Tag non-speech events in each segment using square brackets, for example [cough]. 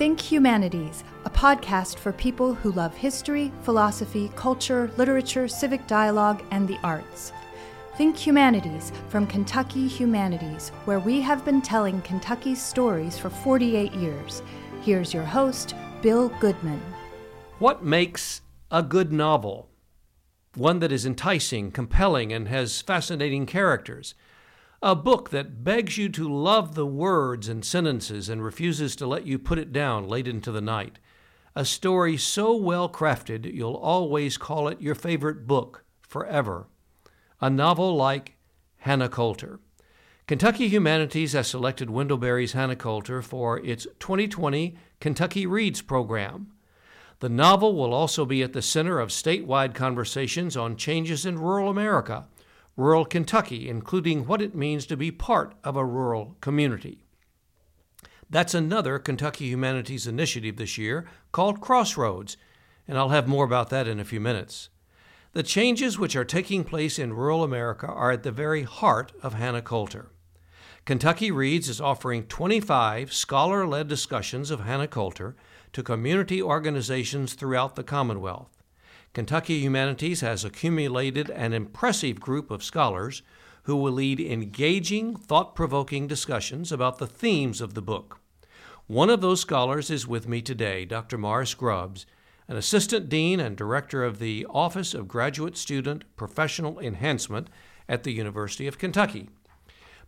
Think Humanities, a podcast for people who love history, philosophy, culture, literature, civic dialogue, and the arts. Think Humanities from Kentucky Humanities, where we have been telling Kentucky's stories for 48 years. Here's your host, Bill Goodman. What makes a good novel? One that is enticing, compelling, and has fascinating characters. A book that begs you to love the words and sentences and refuses to let you put it down late into the night. A story so well crafted you'll always call it your favorite book forever. A novel like Hannah Coulter. Kentucky Humanities has selected Wendell Berry's Hannah Coulter for its 2020 Kentucky Reads program. The novel will also be at the center of statewide conversations on changes in rural America rural Kentucky, including what it means to be part of a rural community. That's another Kentucky Humanities initiative this year called Crossroads, and I'll have more about that in a few minutes. The changes which are taking place in rural America are at the very heart of Hannah Coulter. Kentucky Reads is offering 25 scholar led discussions of Hannah Coulter to community organizations throughout the Commonwealth. Kentucky Humanities has accumulated an impressive group of scholars who will lead engaging, thought provoking discussions about the themes of the book. One of those scholars is with me today, Dr. Morris Grubbs, an assistant dean and director of the Office of Graduate Student Professional Enhancement at the University of Kentucky.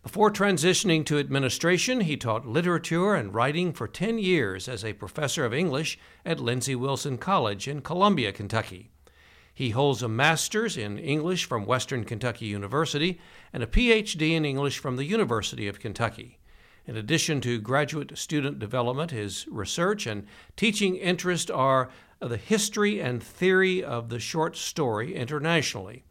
Before transitioning to administration, he taught literature and writing for 10 years as a professor of English at Lindsey Wilson College in Columbia, Kentucky. He holds a master's in English from Western Kentucky University and a PhD in English from the University of Kentucky. In addition to graduate student development, his research and teaching interests are the history and theory of the short story internationally.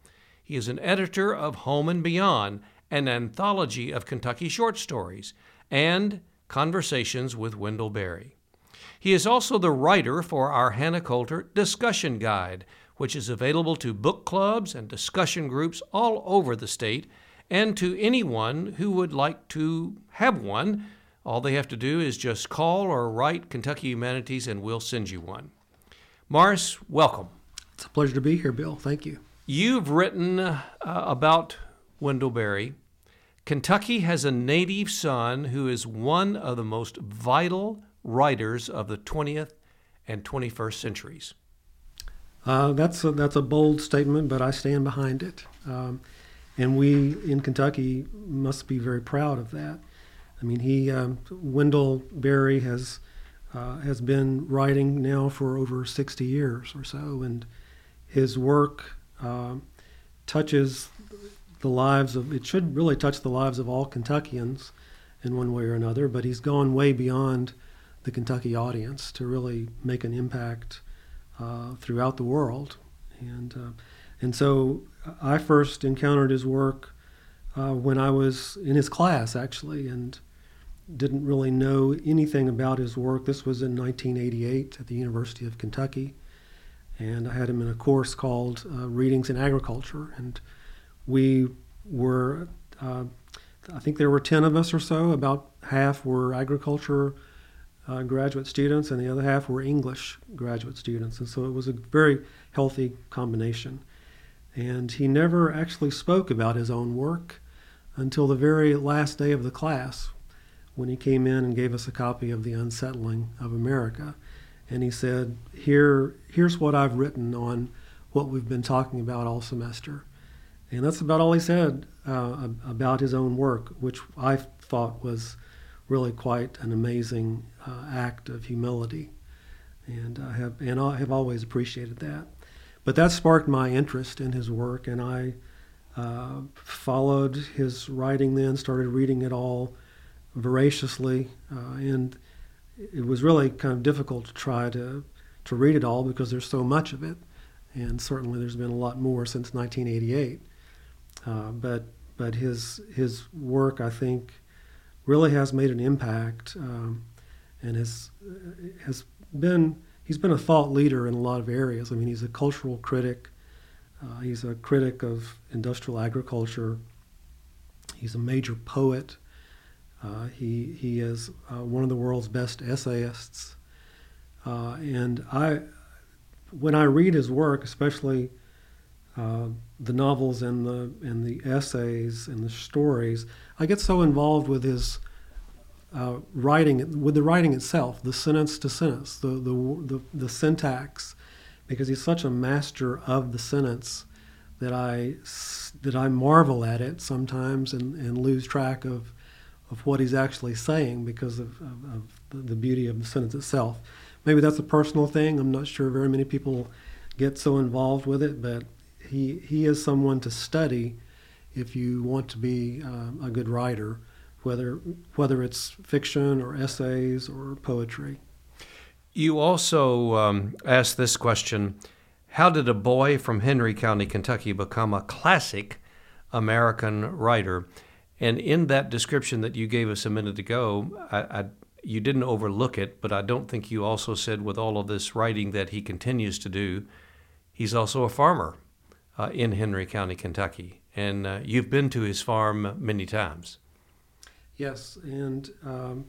He is an editor of Home and Beyond, an anthology of Kentucky short stories, and Conversations with Wendell Berry. He is also the writer for our Hannah Coulter discussion guide, which is available to book clubs and discussion groups all over the state and to anyone who would like to have one. All they have to do is just call or write Kentucky Humanities and we'll send you one. Morris, welcome. It's a pleasure to be here, Bill. Thank you. You've written uh, about Wendell Berry. Kentucky has a native son who is one of the most vital writers of the 20th and 21st centuries. Uh, that's a, that's a bold statement, but I stand behind it. Um, and we in Kentucky must be very proud of that. I mean, he um, Wendell Berry has uh, has been writing now for over 60 years or so, and his work uh, touches the lives of. It should really touch the lives of all Kentuckians in one way or another. But he's gone way beyond the Kentucky audience to really make an impact uh, throughout the world. And, uh, and so I first encountered his work uh, when I was in his class, actually, and didn't really know anything about his work. This was in 1988 at the University of Kentucky. And I had him in a course called uh, Readings in Agriculture. And we were, uh, I think there were 10 of us or so, about half were agriculture uh, graduate students, and the other half were English graduate students. And so it was a very healthy combination. And he never actually spoke about his own work until the very last day of the class when he came in and gave us a copy of The Unsettling of America. And he said, Here, Here's what I've written on what we've been talking about all semester. And that's about all he said uh, about his own work, which I thought was really quite an amazing uh, act of humility, and I have and I have always appreciated that. But that sparked my interest in his work, and I uh, followed his writing. Then started reading it all voraciously, uh, and it was really kind of difficult to try to to read it all because there's so much of it, and certainly there's been a lot more since 1988. Uh, but but his his work, I think, really has made an impact um, and has has been he's been a thought leader in a lot of areas. I mean, he's a cultural critic. Uh, he's a critic of industrial agriculture. He's a major poet. Uh, he he is uh, one of the world's best essayists, Uh, and I, when I read his work, especially uh, the novels and the and the essays and the stories, I get so involved with his uh, writing, with the writing itself, the sentence to sentence, the, the the the syntax, because he's such a master of the sentence that I that I marvel at it sometimes and, and lose track of of what he's actually saying because of, of, of the beauty of the sentence itself. Maybe that's a personal thing. I'm not sure very many people get so involved with it, but he he is someone to study if you want to be uh, a good writer, whether whether it's fiction or essays or poetry. You also um, asked this question: How did a boy from Henry County, Kentucky, become a classic American writer? And in that description that you gave us a minute ago, I, I, you didn't overlook it, but I don't think you also said with all of this writing that he continues to do, he's also a farmer uh, in Henry County, Kentucky. And uh, you've been to his farm many times. Yes, and um,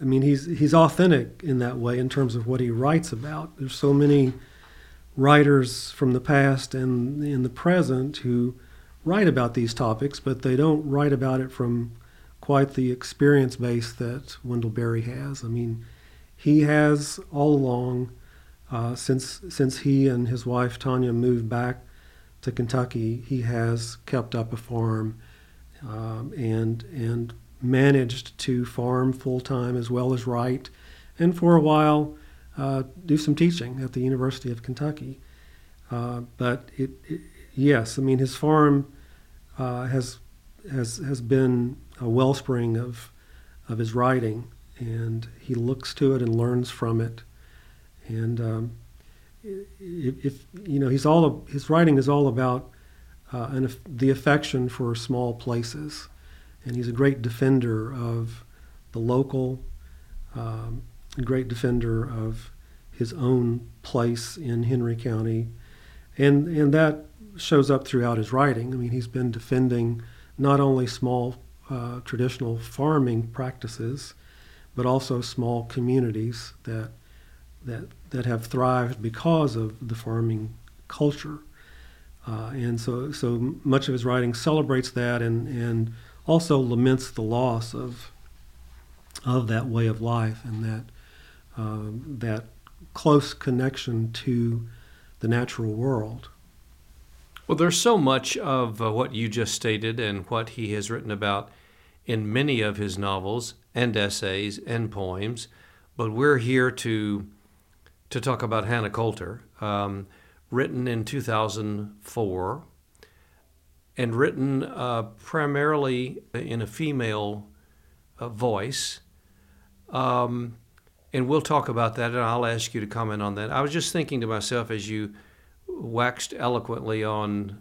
I mean he's he's authentic in that way in terms of what he writes about. There's so many writers from the past and in the present who write about these topics, but they don't write about it from quite the experience base that Wendell Berry has. I mean, he has all along, uh, since since he and his wife Tanya moved back to Kentucky, he has kept up a farm um, and and managed to farm full time as well as write, and for a while uh, do some teaching at the University of Kentucky. Uh, but it, it, yes, I mean his farm uh, has has has been a wellspring of of his writing, and he looks to it and learns from it, and um, if, if, you know he's all his writing is all about uh, the affection for small places, and he's a great defender of the local, um, great defender of his own place in Henry County, and and that shows up throughout his writing. I mean, he's been defending not only small uh, traditional farming practices, but also small communities that that that have thrived because of the farming culture. Uh, and so, so much of his writing celebrates that and, and also laments the loss of of that way of life and that um, that close connection to the natural world. Well, there's so much of uh, what you just stated and what he has written about in many of his novels and essays and poems, but we're here to to talk about Hannah Coulter, um, written in 2004 and written uh, primarily in a female uh, voice. Um, and we'll talk about that, and I'll ask you to comment on that. I was just thinking to myself as you waxed eloquently on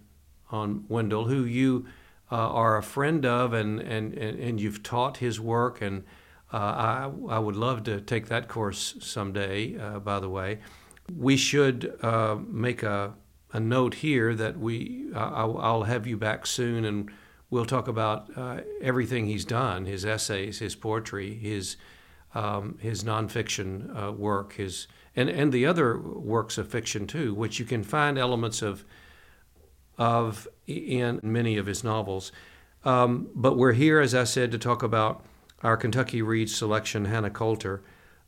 on Wendell, who you uh, are a friend of, and, and, and, and you've taught his work, and I, I would love to take that course someday. Uh, by the way, we should uh, make a a note here that we I'll, I'll, have you back soon, and we'll talk about uh, everything he's done: his essays, his poetry, his um, his nonfiction uh, work, his and, and the other works of fiction too, which you can find elements of of in many of his novels. Um, but we're here, as I said, to talk about our Kentucky Reads selection, Hannah Coulter,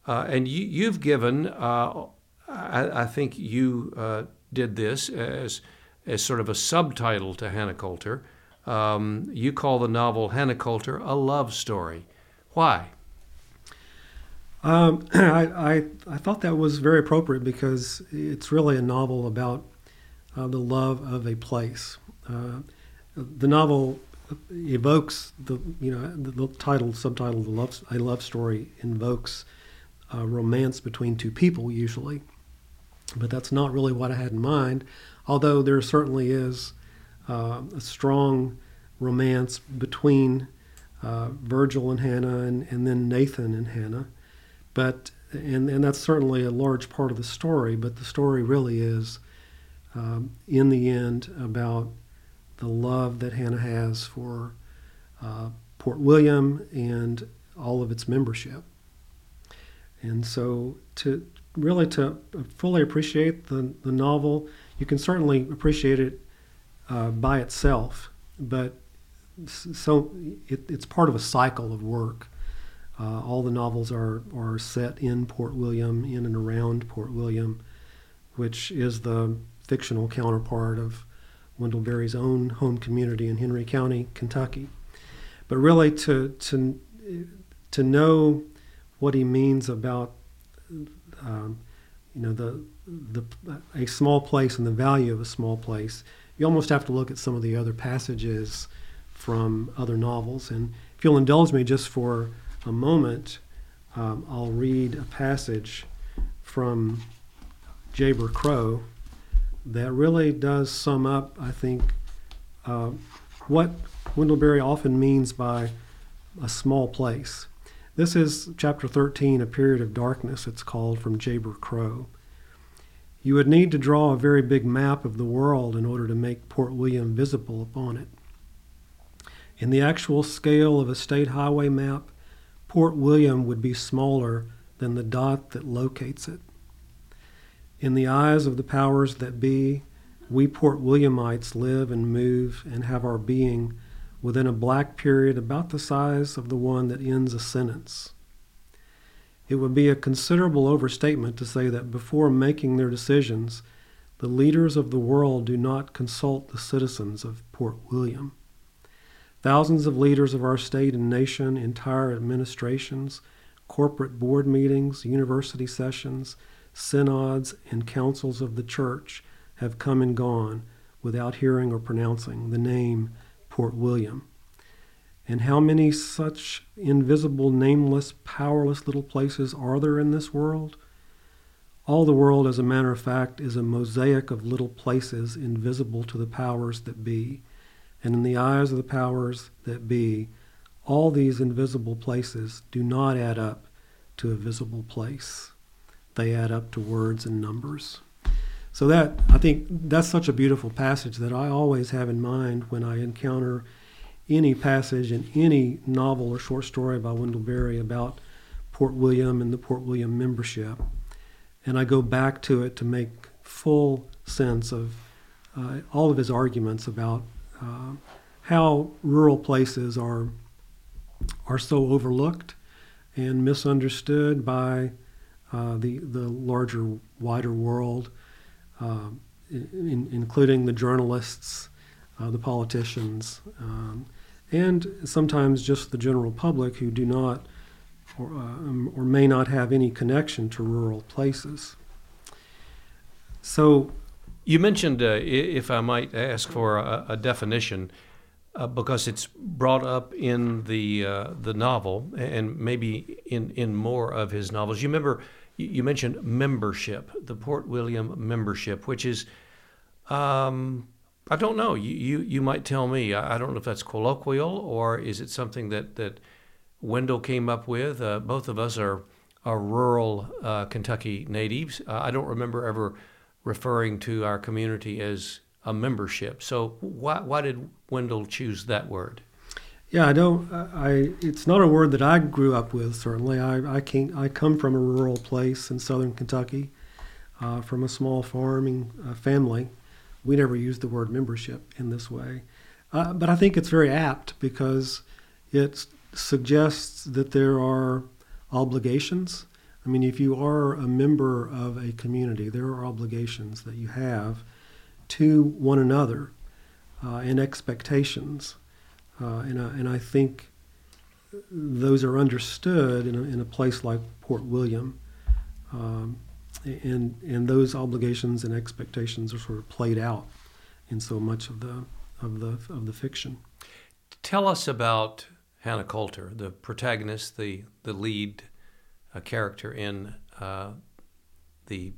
uh, and you, have given. Uh, I, I, think you uh, did this as as sort of a subtitle to Hannah Coulter. Um, you call the novel Hannah Coulter a love story. Why? Um, [clears throat] I, I, I, thought that was very appropriate because it's really a novel about uh, the love of a place. Uh, the novel evokes the you know the, title subtitle the love a love story invokes a romance between two people usually, but that's not really what I had in mind. Although there certainly is uh, a strong romance between uh, Virgil and Hannah, and, and then Nathan and Hannah. But and and that's certainly a large part of the story. But the story really is, um, in the end, about the love that Hannah has for uh, Port William and all of its membership. And so to really to fully appreciate the, the novel, you can certainly appreciate it uh, by itself, but so it, it's part of a cycle of work. Uh, all the novels are, are set in Port William, in and around Port William, which is the fictional counterpart of Wendell Berry's own home community in Henry County, Kentucky. But really, to, to, to know what he means about um, you know the, the a small place and the value of a small place, you almost have to look at some of the other passages from other novels. And if you'll indulge me just for a moment, um, I'll read a passage from Jayber Crow that really does sum up, I think, uh, what Wendell Berry often means by a small place. This is chapter 13, A Period of Darkness, it's called from Jayber Crow. You would need to draw a very big map of the world in order to make Port William visible upon it. In the actual scale of a state highway map, Port William would be smaller than the dot that locates it. In the eyes of the powers that be, we Port Williamites live and move and have our being within a black period about the size of the one that ends a sentence. It would be a considerable overstatement to say that before making their decisions, the leaders of the world do not consult the citizens of Port William. Thousands of leaders of our state and nation, entire administrations, corporate board meetings, university sessions, synods, and councils of the church have come and gone without hearing or pronouncing the name Port William. And how many such invisible, nameless, powerless little places are there in this world? All the world, as a matter of fact, is a mosaic of little places invisible to the powers that be. And in the eyes of the powers that be, all these invisible places do not add up to a visible place. They add up to words and numbers. So that I think that's such a beautiful passage that I always have in mind when I encounter any passage in any novel or short story by Wendell Berry about Port William and the Port William membership. And I go back to it to make full sense of uh, all of his arguments about uh, how rural places are are so overlooked and misunderstood by uh, the the larger, wider world uh, in, including the journalists, uh, the politicians, um, and sometimes just the general public who do not or, uh, or may not have any connection to rural places. So, you mentioned, uh, if I might ask for a, a definition, uh, because it's brought up in the uh, the novel and maybe in in more of his novels. You remember you mentioned membership, the Port William membership, which is, um, I don't know. You, you you might tell me. I, don't know if that's colloquial or is it something that that Wendell came up with. Uh, both of us are are rural uh, Kentucky natives. Uh, I don't remember ever referring to our community as a membership. So why why did Wendell choose that word? Yeah, I don't. I it's not a word that I grew up with. Certainly, I I came I come from a rural place in southern Kentucky, uh, from a small farming uh, family. We never used the word membership in this way, uh, but I think it's very apt because it suggests that there are obligations. I mean, if you are a member of a community, there are obligations that you have to one another uh, and expectations. Uh, and, I, and I think those are understood in a, in a place like Port William. Um, and, and those obligations and expectations are sort of played out in so much of the, of the, of the fiction. Tell us about Hannah Coulter, the protagonist, the, the lead uh, character in uh, the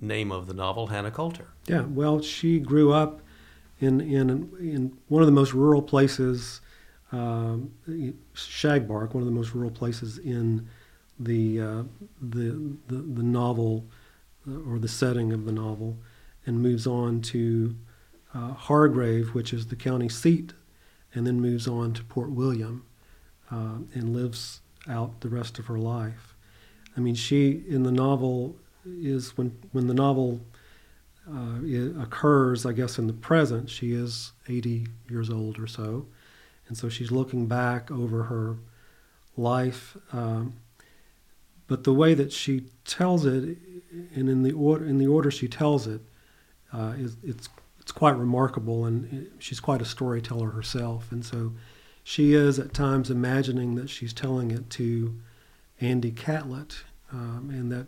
name of the novel, Hannah Coulter. Yeah, well, she grew up in in in one of the most rural places, um, Shagbark, one of the most rural places in the uh, the, the, the novel uh, or the setting of the novel, and moves on to uh, Hargrave, which is the county seat, and then moves on to Port William, uh, and lives out the rest of her life. I mean, she in the novel is when when the novel uh, occurs, I guess, in the present, she is 80 years old or so. And so she's looking back over her life. Um, but the way that she tells it, and in the order, in the order she tells it, uh, is, it's, it's quite remarkable. And she's quite a storyteller herself. And so she is at times imagining that she's telling it to Andy Catlett, um, and that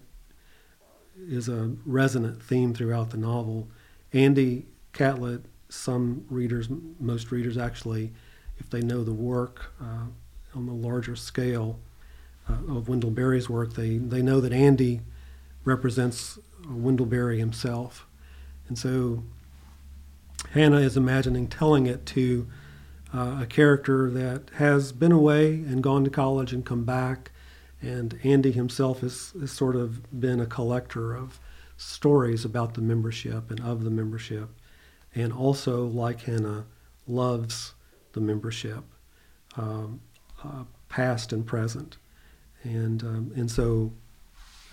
is a resonant theme throughout the novel. Andy Catlett, some readers, most readers actually, if they know the work uh, on the larger scale uh, of Wendell Berry's work, they, they know that Andy represents Wendell Berry himself. And so Hannah is imagining telling it to uh, a character that has been away and gone to college and come back and Andy himself has, has sort of been a collector of stories about the membership and of the membership, and also, like Hannah, loves the membership, um, uh, past and present. And, um, and so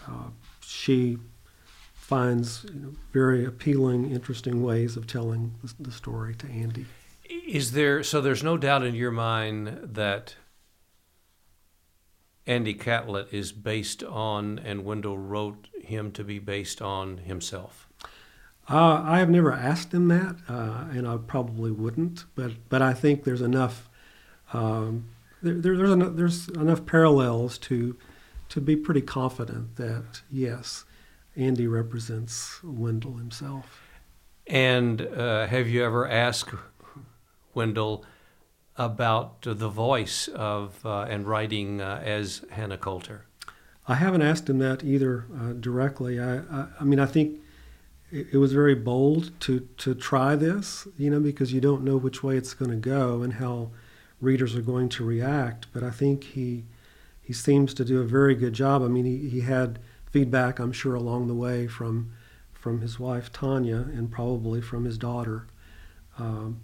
uh, she finds you know, very appealing, interesting ways of telling the, the story to Andy. Is there, so there's no doubt in your mind that Andy Catlett is based on, and Wendell wrote him to be based on himself? Uh, I have never asked him that, uh, and I probably wouldn't. But but I think there's enough um, there, there's enough, there's enough parallels to to be pretty confident that yes, Andy represents Wendell himself. And uh, have you ever asked Wendell? About the voice of uh, and writing uh, as Hannah Coulter? I haven't asked him that either uh, directly. I, I, I, mean, I think it, it, was very bold to to try this, you know, because you don't know which way it's going to go and how readers are going to react. But I think he he seems to do a very good job. I mean, he, he had feedback, I'm sure, along the way from from his wife Tanya and probably from his daughter. Um,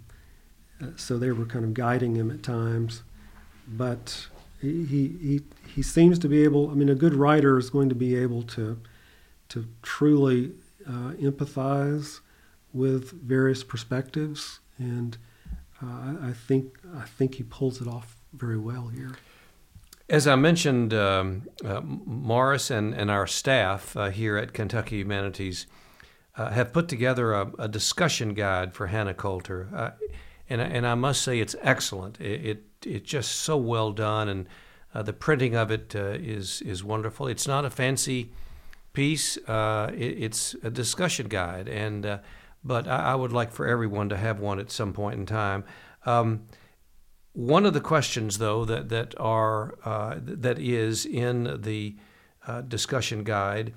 so they were kind of guiding him at times. But he, he, he seems to be able, I mean, a good writer is going to be able to, to truly uh, empathize with various perspectives. And uh, I, think, I think he pulls it off very well here. As I mentioned, um, uh, Morris and, and our staff uh, here at Kentucky Humanities uh, have put together a, a, discussion guide for Hannah Coulter. And and I must say it's excellent. It it, it's just so well done, and uh, the printing of it uh, is is wonderful. It's not a fancy piece. Uh, it, it's a discussion guide, and uh, but I, I, would like for everyone to have one at some point in time. Um, one of the questions, though, that that are uh, that is in the uh, discussion guide.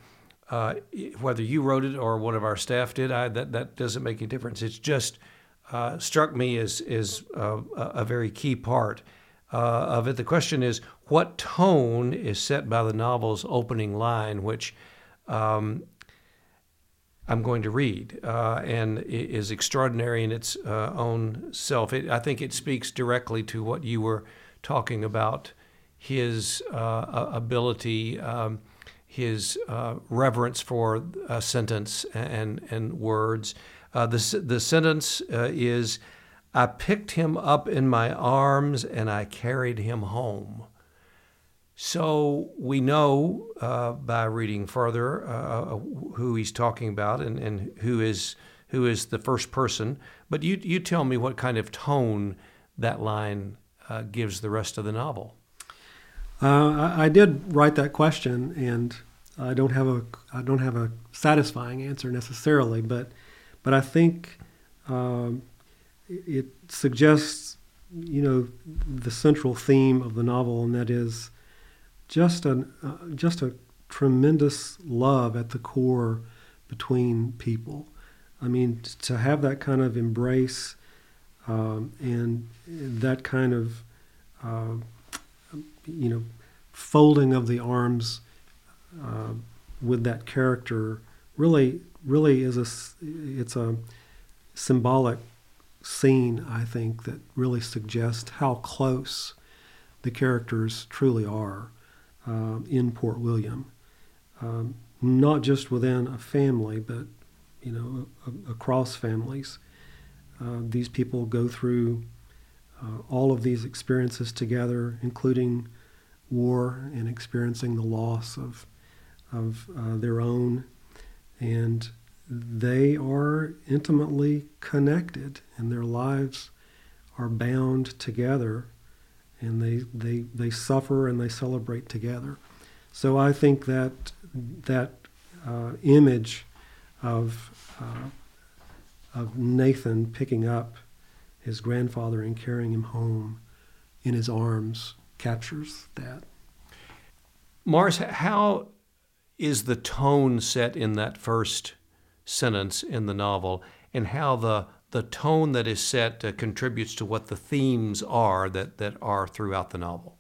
whether you wrote it or one of our staff did, I, that that doesn't make any difference. It's just uh, struck me as is uh, a very key part uh, of it. The question is, what tone is set by the novel's opening line, which um, I'm going to read, uh, and is extraordinary in its uh, own self. It, I think it speaks directly to what you were talking about his ability, um, his reverence for a sentence and, and words. Uh, the, the sentence uh, is I picked him up in my arms and I carried him home. So we know uh, by reading further uh, who he's talking about and, and who is who is the first person. But you you tell me what kind of tone that line uh, gives the rest of the novel. Uh, I, I, did write that question, and I don't have a I don't have a satisfying answer necessarily, but but I think um, it suggests, you know, the central theme of the novel, and that is just a uh, just a tremendous love at the core between people. I mean, to have that kind of embrace um, and that kind of, uh, you know, folding of the arms uh, with that character really really is a it's a symbolic scene I think that really suggests how close the characters truly are um, in Port William. um, not just within a family, but you know, a, across families. Uh, these people go through uh, all of these experiences together, including war and experiencing the loss of of uh, their own, and they are intimately connected, and their lives are bound together, and they they they suffer and they celebrate together. So I think that that uh, image of uh, of Nathan picking up his grandfather and carrying him home in his arms captures that. Morris, how is the tone set in that first sentence in the novel, and how the the tone that is set uh, contributes to what the themes are that, that are throughout the novel?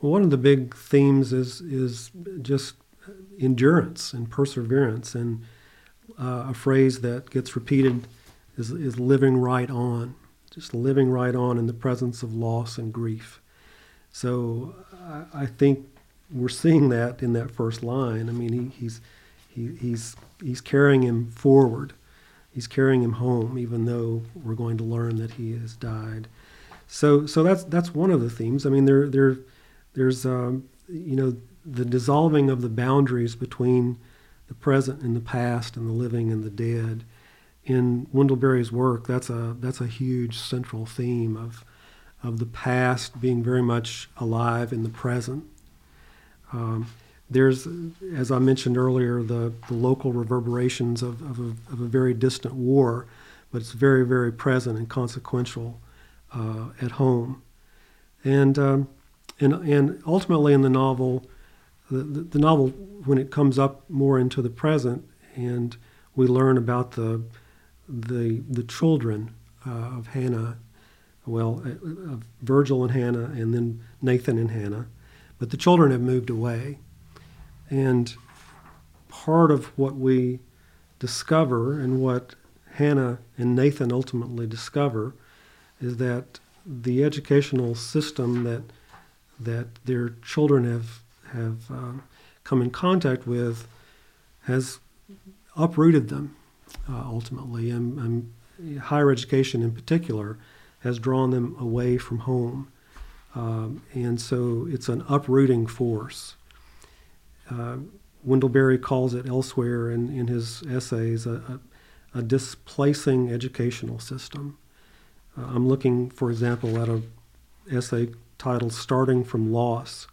Well, one of the big themes is is just endurance and perseverance, and uh, a phrase that gets repeated is is living right on, just living right on in the presence of loss and grief. So I, I think we're seeing that in that first line. I mean, he, he's he, he's he's carrying him forward. He's carrying him home, even though we're going to learn that he has died. So so that's that's one of the themes. I mean, there there there's um, you know the dissolving of the boundaries between the present and the past and the living and the dead. In Wendell Berry's work, that's a that's a huge central theme of of the past being very much alive in the present. Um, there's, as I mentioned earlier, the, the local reverberations of, of a, of, a, very distant war, but it's very, very present and consequential uh, at home. And, um, and, and ultimately in the novel, the, the, the, novel, when it comes up more into the present and we learn about the, the, the children uh, of Hannah, well, uh, of Virgil and Hannah, and then Nathan and Hannah, but the children have moved away. And part of what we discover and what Hannah and Nathan ultimately discover is that the educational system that that their children have have um, come in contact with has uprooted them uh, ultimately, and, and, higher education in particular has drawn them away from home, um, and so it's an uprooting force. Uh, Wendell Berry calls it elsewhere in, in his essays a, a, a displacing educational system. Uh, I'm looking, for example, at an essay titled Starting from Loss.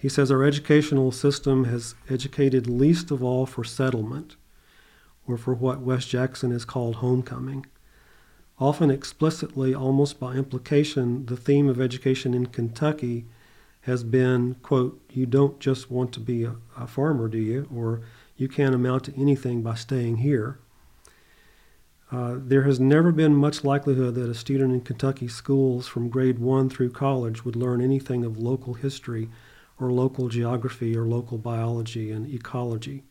He says our educational system has educated least of all for settlement, or for what Wes Jackson has called homecoming. Often explicitly, almost by implication, the theme of education in Kentucky has been, quote, you don't just want to be a, a farmer, do you? Or you can't amount to anything by staying here. Uh, there has never been much likelihood that a student in Kentucky schools from grade one through college would learn anything of local history or local geography or local biology and ecology.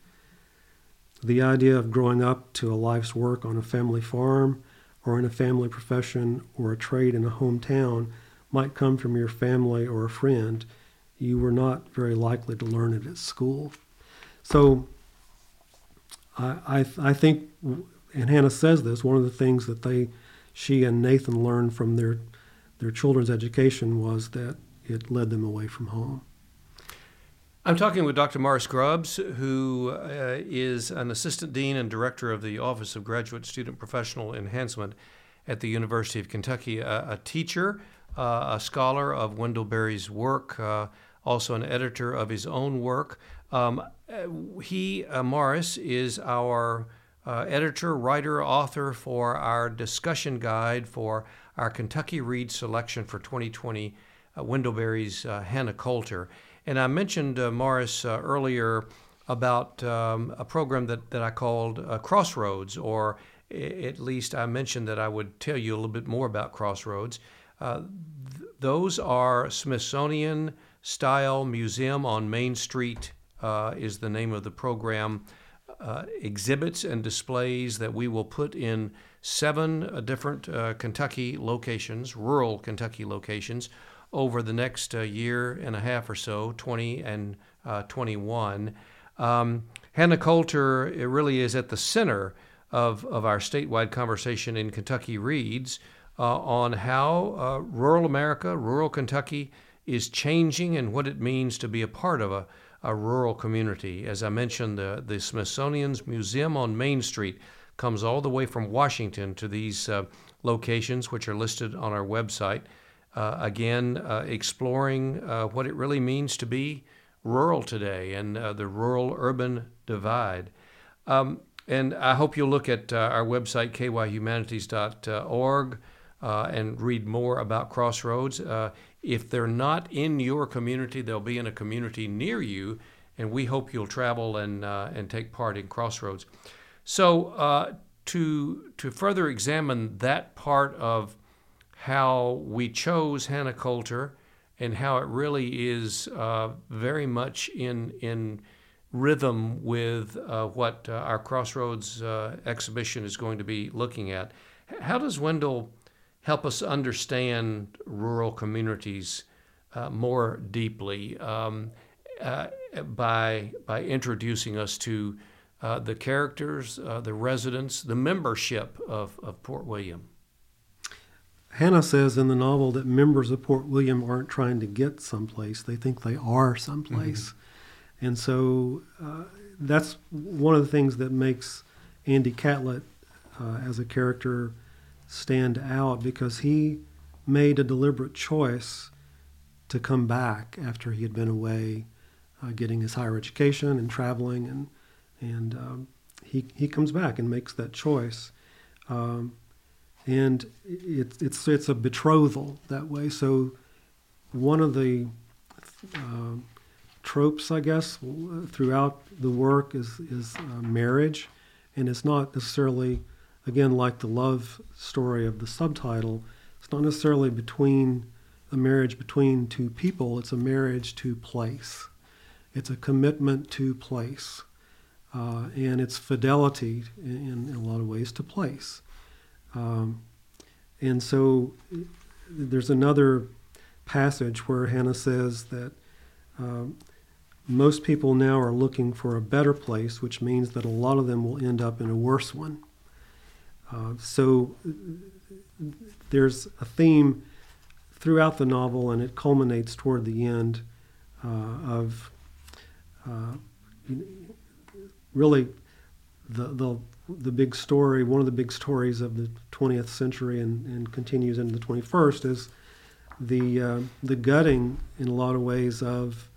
The idea of growing up to a life's work on a family farm or in a family profession or a trade in a hometown might come from your family or a friend, you were not very likely to learn it at school. So I, I, I think, and Hannah says this, one of the things that they, she and Nathan learned from their, their children's education was that it led them away from home. I'm talking with Dr. Morris Grubbs, who uh, is an assistant dean and director of the Office of Graduate Student Professional Enhancement at the University of Kentucky, a, a teacher uh, a scholar of Wendell Berry's work, uh, also an editor of his own work. Um, he, uh, Morris, is our uh, editor, writer, author for our discussion guide for our Kentucky Read selection for 2020, uh, Wendell Berry's uh, Hannah Coulter. And I mentioned Morris earlier about um, a program that, that I called Crossroads, or at least I mentioned that I would tell you a little bit more about Crossroads. Uh, th- those are Smithsonian style museum on Main Street uh, is the name of the program. Uh, exhibits and displays that we will put in seven uh, different uh, Kentucky locations, rural Kentucky locations, over the next year and a half or so, 20 and 21. Um, Hannah Coulter it really is at the center of, of our statewide conversation in Kentucky Reads uh, on how uh, rural America, rural Kentucky, is changing and what it means to be a part of a, a rural community. As I mentioned, the, the Smithsonian's Museum on Main Street comes all the way from Washington to these uh, locations, which are listed on our website. Uh, again, uh, exploring uh, what it really means to be rural today and uh, the rural urban divide. Um, and I hope you'll look at uh, our website, kyhumanities.org, uh, and read more about Crossroads. If they're not in your community, they'll be in a community near you, and we hope you'll travel and, and take part in Crossroads. So, to, to further examine that part of how we chose Hannah Coulter and how it really is uh, very much in, in rhythm with uh, what uh, our Crossroads uh, exhibition is going to be looking at. How does Wendell help us understand rural communities uh, more deeply um, uh, by, by introducing us to the characters, the residents, the membership of, of Port William? Hannah says in the novel that members of Port William aren't trying to get someplace, they think they are someplace. Mm-hmm. And so uh, that's one of the things that makes Andy Catlett uh, as a character stand out because he made a deliberate choice to come back after he had been away uh, getting his higher education and traveling and and um, he, he comes back and makes that choice um, and it, it's it's a betrothal that way so one of the uh, tropes, I guess, throughout the work is is uh, marriage, and it's not necessarily, again, like the love story of the subtitle. It's not necessarily between a marriage between two people. It's a marriage to place. It's a commitment to place, uh, and it's fidelity in, in, a lot of ways to place. Um, and so, there's another passage where Hannah says that. Um, most people now are looking for a better place, which means that a lot of them will end up in a worse one. Uh, so there's a theme throughout the novel, and it culminates toward the end uh, of uh, really the, the the big story. One of the big stories of the 20th century and, and continues into the 21st is the uh, the gutting in a lot of ways of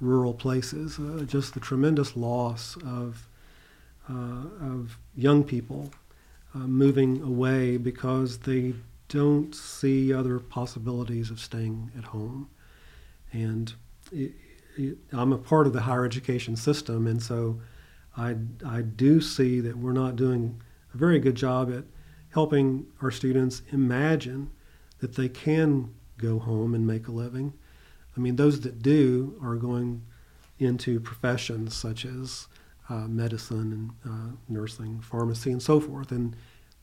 rural places. Uh, just the tremendous loss of uh, of young people uh, moving away because they don't see other possibilities of staying at home. And it, it, I'm a part of the higher education system, and so I, I do see that we're not doing a very good job at helping our students imagine that they can go home and make a living I mean, those that do are going into professions such as uh, medicine and uh, nursing, pharmacy, and so forth, and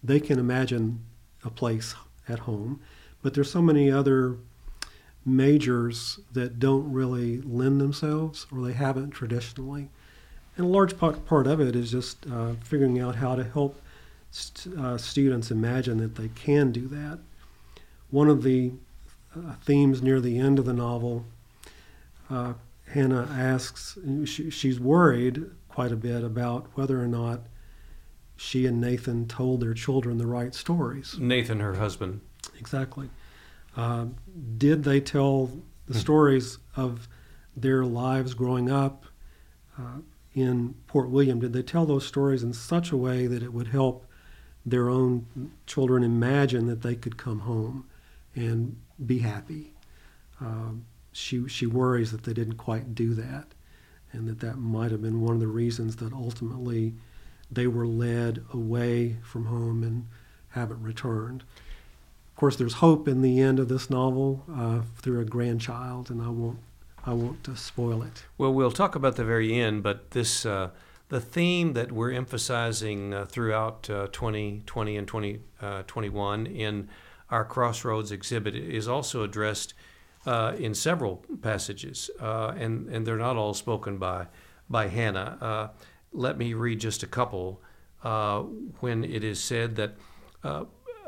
they can imagine a place at home. But there's so many other majors that don't really lend themselves, or they haven't traditionally. And a large part, part of it is just uh, figuring out how to help st- uh, students imagine that they can do that. One of the uh, themes near the end of the novel, uh, Hannah asks, she, she's worried quite a bit about whether or not she and Nathan told their children the right stories. Nathan, her husband. Exactly. Uh, did they tell the hmm. stories of their lives growing up uh, in Port William? Did they tell those stories in such a way that it would help their own children imagine that they could come home and be happy. Um, she she worries that they didn't quite do that, and that that might have been one of the reasons that ultimately they were led away from home and haven't returned. Of course, there's hope in the end of this novel uh, through a grandchild, and I won't I won't spoil it. Well, we'll talk about the very end, but this. Uh, the theme that we're emphasizing uh, throughout 2020 uh, and 2021 uh, in our Crossroads exhibit is also addressed uh, in several passages, and, and they're not all spoken by by Hannah. Let me read just a couple when it is said that,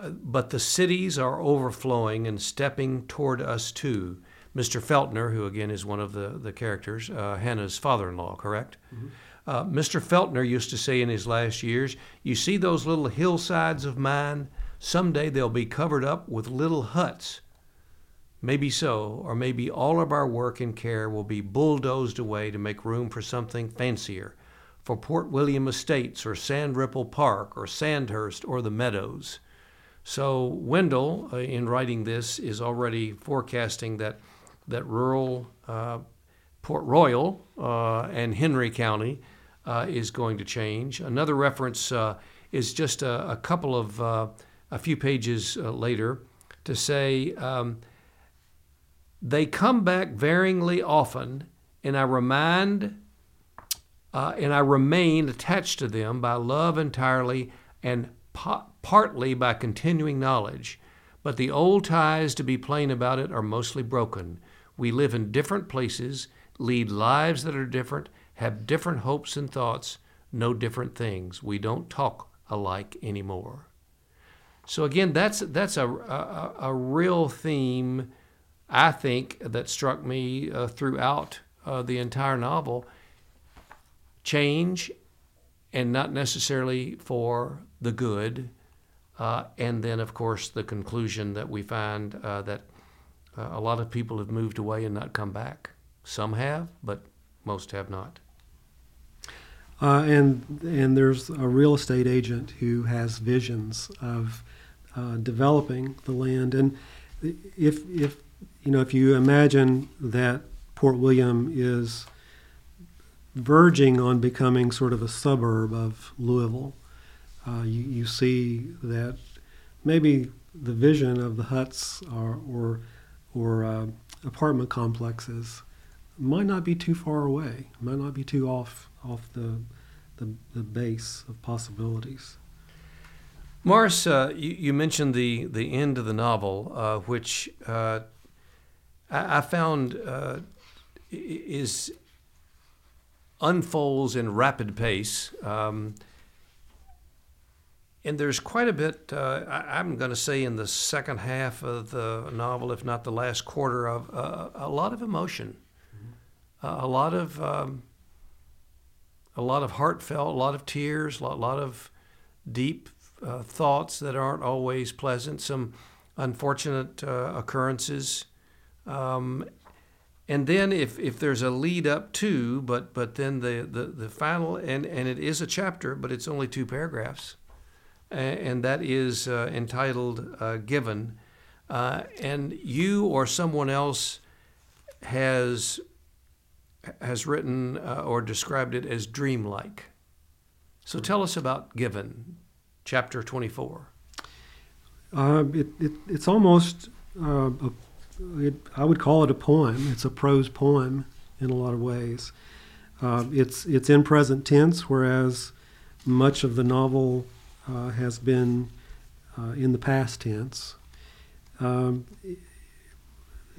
but the cities are overflowing and stepping toward us too. Mr. Feltner, who again is one of the, the characters, uh, Hannah's father in law, correct? Mm-hmm. Uh, Mr. Feltner used to say in his last years, You see those little hillsides of mine? Someday they'll be covered up with little huts. Maybe so, or maybe all of our work and care will be bulldozed away to make room for something fancier, for Port William Estates or Sand Ripple Park or Sandhurst or the Meadows. So Wendell, uh, in writing this, is already forecasting that that rural uh, Port Royal uh, and Henry County uh, is going to change. Another reference is just a, a couple of a few pages later to say. Um, they come back varyingly often, and I remind uh, and I remain attached to them by love entirely and po- partly by continuing knowledge. But the old ties, to be plain about it, are mostly broken. We live in different places, lead lives that are different, have different hopes and thoughts, know different things. We don't talk alike anymore. So again, that's that's a a, a real theme I think that struck me uh, throughout uh, the entire novel change and not necessarily for the good. Uh, and then, of course, the conclusion that we find uh, that uh, a lot of people have moved away and not come back. Some have, but most have not. Uh, and and there's a real estate agent who has visions of developing the land, and if if you know, if you imagine that Port William is verging on becoming sort of a suburb of Louisville, uh, you, you see that maybe the vision of the huts or or, or uh, apartment complexes might not be too far away, might not be too off off the the, the base of possibilities. Morris, uh, you, you, mentioned the, the end of the novel, uh, which uh, I, I found uh, is unfolds in rapid pace. Um, and there's quite a bit, uh, I, am going to say, in the second half of the novel, if not the last quarter, of uh, a lot of emotion, mm-hmm. uh, a lot of um, a lot of heartfelt, a lot of tears, a lot, lot of deep uh, thoughts that aren't always pleasant, some unfortunate uh, occurrences. Um, and then if, if there's a lead up to, but but then the, the, the final and, and it is a chapter, but it's only two paragraphs, and, that is uh, entitled uh, "Given," uh, and you or someone else has has written or described it as dreamlike. So tell us about "Given," chapter twenty four. Uh, it, it, it's almost uh, a it, I would call it a poem. It's a prose poem in a lot of ways. Uh, it's it's in present tense, whereas much of the novel uh, has been uh, in the past tense. Um,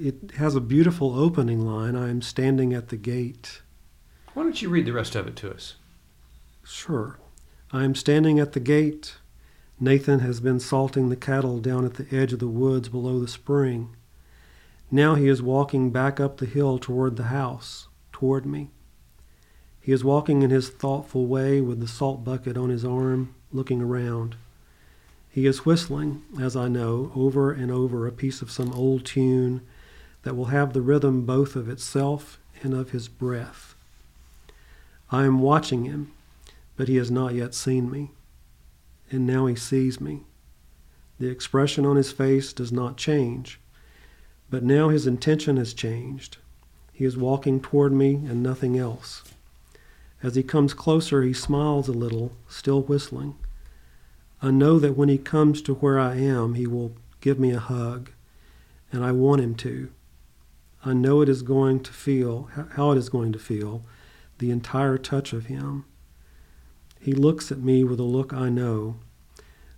it has a beautiful opening line. I am standing at the gate. Why don't you read the rest of it to us? Sure. I am standing at the gate. Nathan has been salting the cattle down at the edge of the woods below the spring. Now he is walking back up the hill toward the house, toward me. He is walking in his thoughtful way with the salt bucket on his arm, looking around. He is whistling, as I know, over and over a piece of some old tune that will have the rhythm both of itself and of his breath. I am watching him, but he has not yet seen me. And now he sees me. The expression on his face does not change but now his intention has changed. He is walking toward me and nothing else. As he comes closer, he smiles a little, still whistling. I know that when he comes to where I am, he will give me a hug, and I want him to. I know it is going to feel, how it is going to feel, the entire touch of him. He looks at me with a look I know,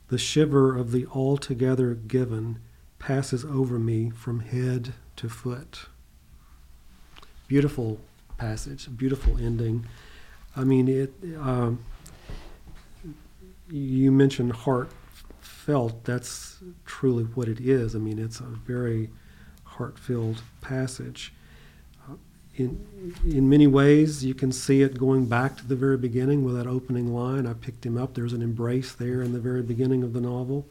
the shiver of the altogether given passes over me from head to foot. Beautiful passage, beautiful ending. I mean, it. Um, you mentioned heartfelt. That's truly what it is. I mean, it's a very heart-filled passage. Uh, in in many ways, you can see it going back to the very beginning with that opening line. I picked him up. There's an embrace there in the very beginning of the novel.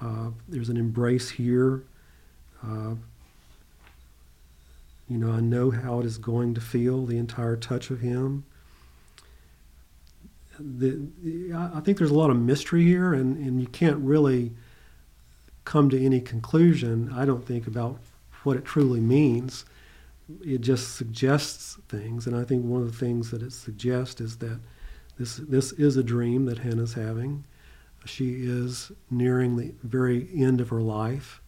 Uh, there's an embrace here. Uh, you know, I know how it is going to feel, the entire touch of Him. The, I think there's a lot of mystery here, and, and you can't really come to any conclusion, I don't think, about what it truly means. It just suggests things, and I think one of the things that it suggests is that this, this is a dream that Hannah's having. She is nearing the very end of her life.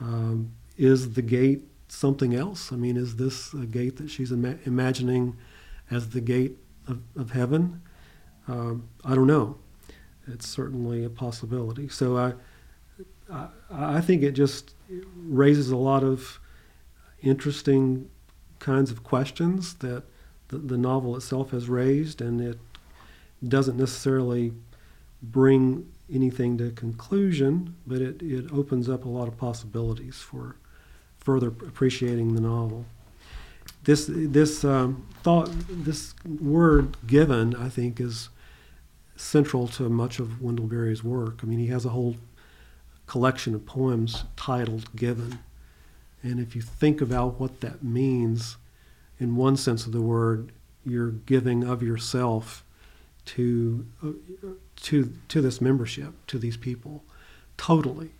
Um, is the gate something else? I mean, is this a gate that she's ima- imagining as the gate of, of heaven? Um, I don't know. It's certainly a possibility. So I, I, I think it just raises a lot of interesting kinds of questions that the, the novel itself has raised, and it doesn't necessarily bring anything to conclusion, but it, it opens up a lot of possibilities for further appreciating the novel. This this um, thought, this word "given," I think, is central to much of Wendell Berry's work. I mean, he has a whole collection of poems titled "Given," and if you think about what that means, in one sense of the word, you're giving of yourself to uh, to to this membership, to these people, totally,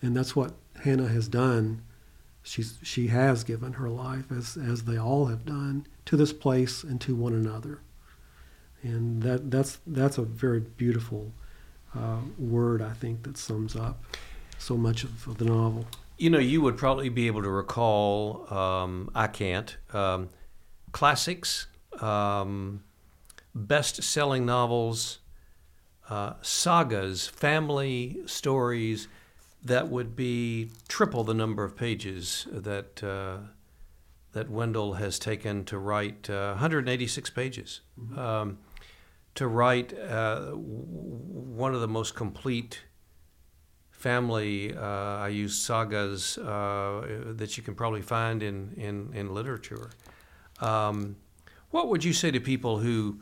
and that's what Hannah has done she's, she has given her life, as, as they all have done, to this place and to one another. And that, that's, that's a very beautiful uh, word, I think, that sums up so much of, of, the novel. You know, you would probably be able to recall, um, I can't, um, classics, um, best selling novels, uh, sagas, family stories that would be triple the number of pages that uh, that Wendell has taken to write uh, 186 pages mm-hmm. um, to write uh, one of the most complete family. Uh, I use sagas uh, that you can probably find in in, in literature. Um, what would you say to people who,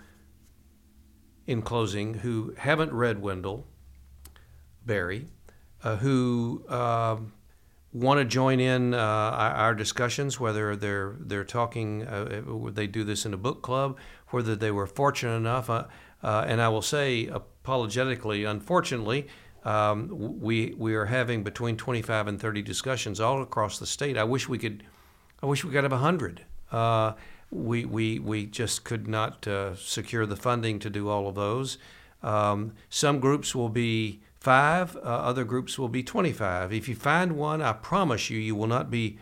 in closing, who haven't read Wendell Berry? uh, who um, want to join in uh, our discussions, whether they're they're talking, uh, they do this in a book club, whether they were fortunate enough, uh, uh, and I will say apologetically, unfortunately. Um, we we are having between 25 and 30 discussions all across the state. I wish we could, I wish we could have 100. Uh, we, we, we just could not secure the funding to do all of those. Um, some groups will be five, uh, other groups will be 25. If you find one, I promise you, you will not be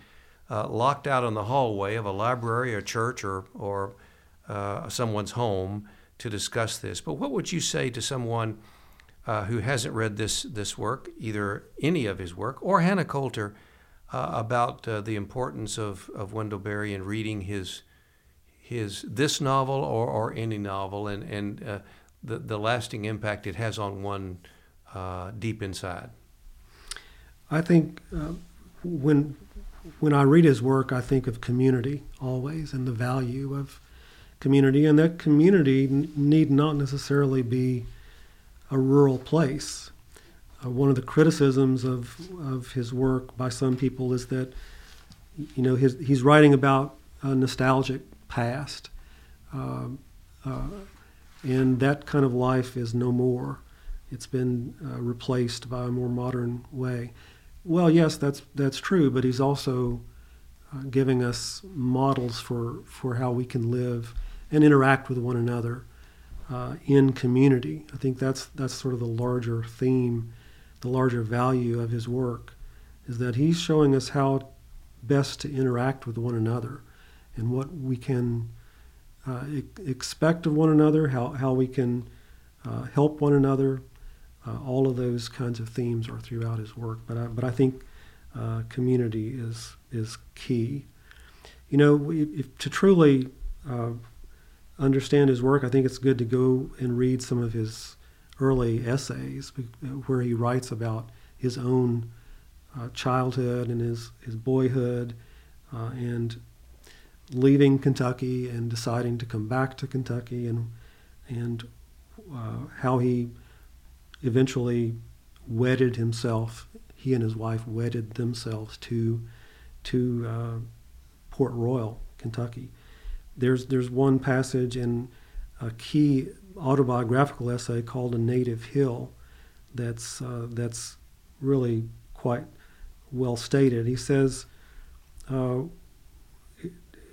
uh, locked out in the hallway of a library or church or, or uh, someone's home to discuss this. But what would you say to someone uh, who hasn't read this, this work, either any of his work or Hannah Coulter, uh, about uh, the importance of, of Wendell Berry and reading his, his this novel or, or any novel and, and the, the lasting impact it has on one uh, deep inside? I think uh, when when I read his work, I think of community always and the value of community, and that community need not necessarily be a rural place. Uh, one of the criticisms of of his work by some people is that you know his, he's writing about a nostalgic past, um, uh, and that kind of life is no more it's been uh, replaced by a more modern way. Well, yes, that's that's true, but he's also uh, giving us models for for how we can live and interact with one another uh, in community. I think that's that's sort of the larger theme, the larger value of his work, is that he's showing us how best to interact with one another, and what we can uh, expect of one another, how how we can uh, help one another, uh, all of those kinds of themes are throughout his work, but I, but I think uh, community is is key. You know, if, to truly uh, understand his work, I think it's good to go and read some of his early essays where he writes about his own uh, childhood and his, his boyhood uh, and leaving Kentucky and deciding to come back to Kentucky and, and uh, how he eventually wedded himself. He and his wife wedded themselves to, to uh, Port Royal, Kentucky. There's, there's one passage in a key autobiographical essay called A Native Hill that's, uh, that's really quite well stated. He says, uh,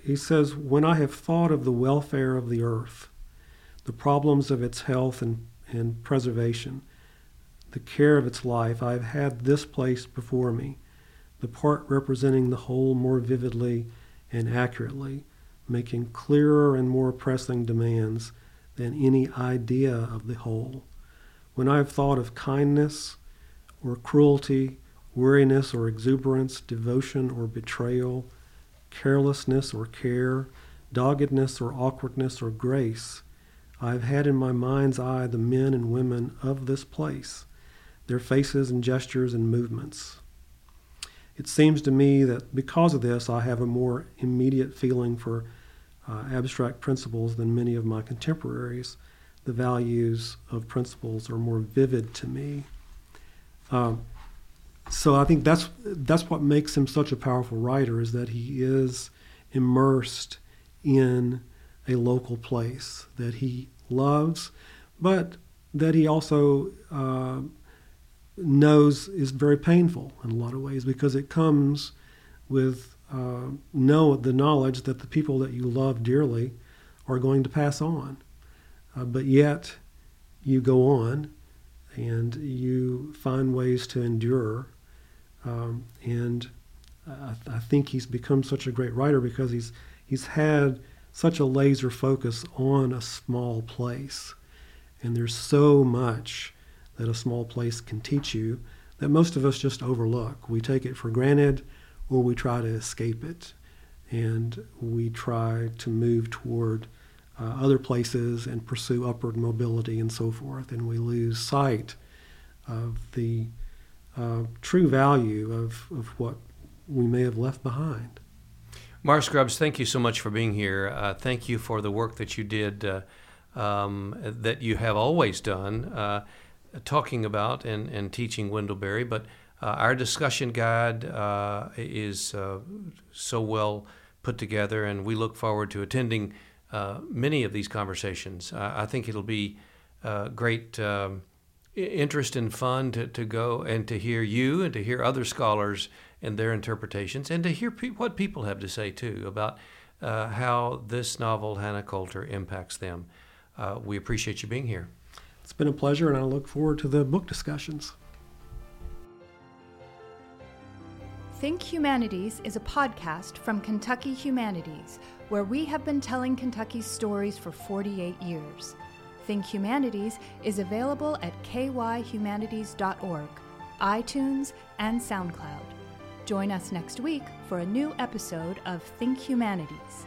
he says, When I have thought of the welfare of the earth, the problems of its health and, and preservation, the care of its life, I have had this place before me, the part representing the whole more vividly and accurately, making clearer and more pressing demands than any idea of the whole. When I have thought of kindness or cruelty, weariness or exuberance, devotion or betrayal, carelessness or care, doggedness or awkwardness or grace, I have had in my mind's eye the men and women of this place, their faces and gestures and movements. It seems to me that because of this, I have a more immediate feeling for uh, abstract principles than many of my contemporaries. The values of principles are more vivid to me. Um, so I think that's that's what makes him such a powerful writer is that he is immersed in a local place that he loves, but that he also uh, knows is very painful in a lot of ways because it comes with uh, know the knowledge that the people that you love dearly are going to pass on, uh, but yet you go on and you find ways to endure um, and I, I, think he's become such a great writer because he's he's had such a laser focus on a small place, and there's so much that a small place can teach you that most of us just overlook. We take it for granted, or we try to escape it, and we try to move toward uh, other places and pursue upward mobility and so forth, and we lose sight of the uh, true value of, of what we may have left behind. Mark Grubbs, thank you so much for being here. Uh, thank you for the work that you did, uh, um, that you have always done, uh, talking about and, and teaching Wendell Berry. But uh, our discussion guide uh, is so well put together, and we look forward to attending many of these conversations. I think it'll be great. Um, interest and fun to, to go and to hear you and to hear other scholars and their interpretations and to hear pe- what people have to say too about uh, how this novel, Hannah Coulter, impacts them. Uh, we appreciate you being here. It's been a pleasure, and I look forward to the book discussions. Think Humanities is a podcast from Kentucky Humanities, where we have been telling Kentucky's stories for 48 years. Think Humanities is available at kyhumanities.org, iTunes, and SoundCloud. Join us next week for a new episode of Think Humanities.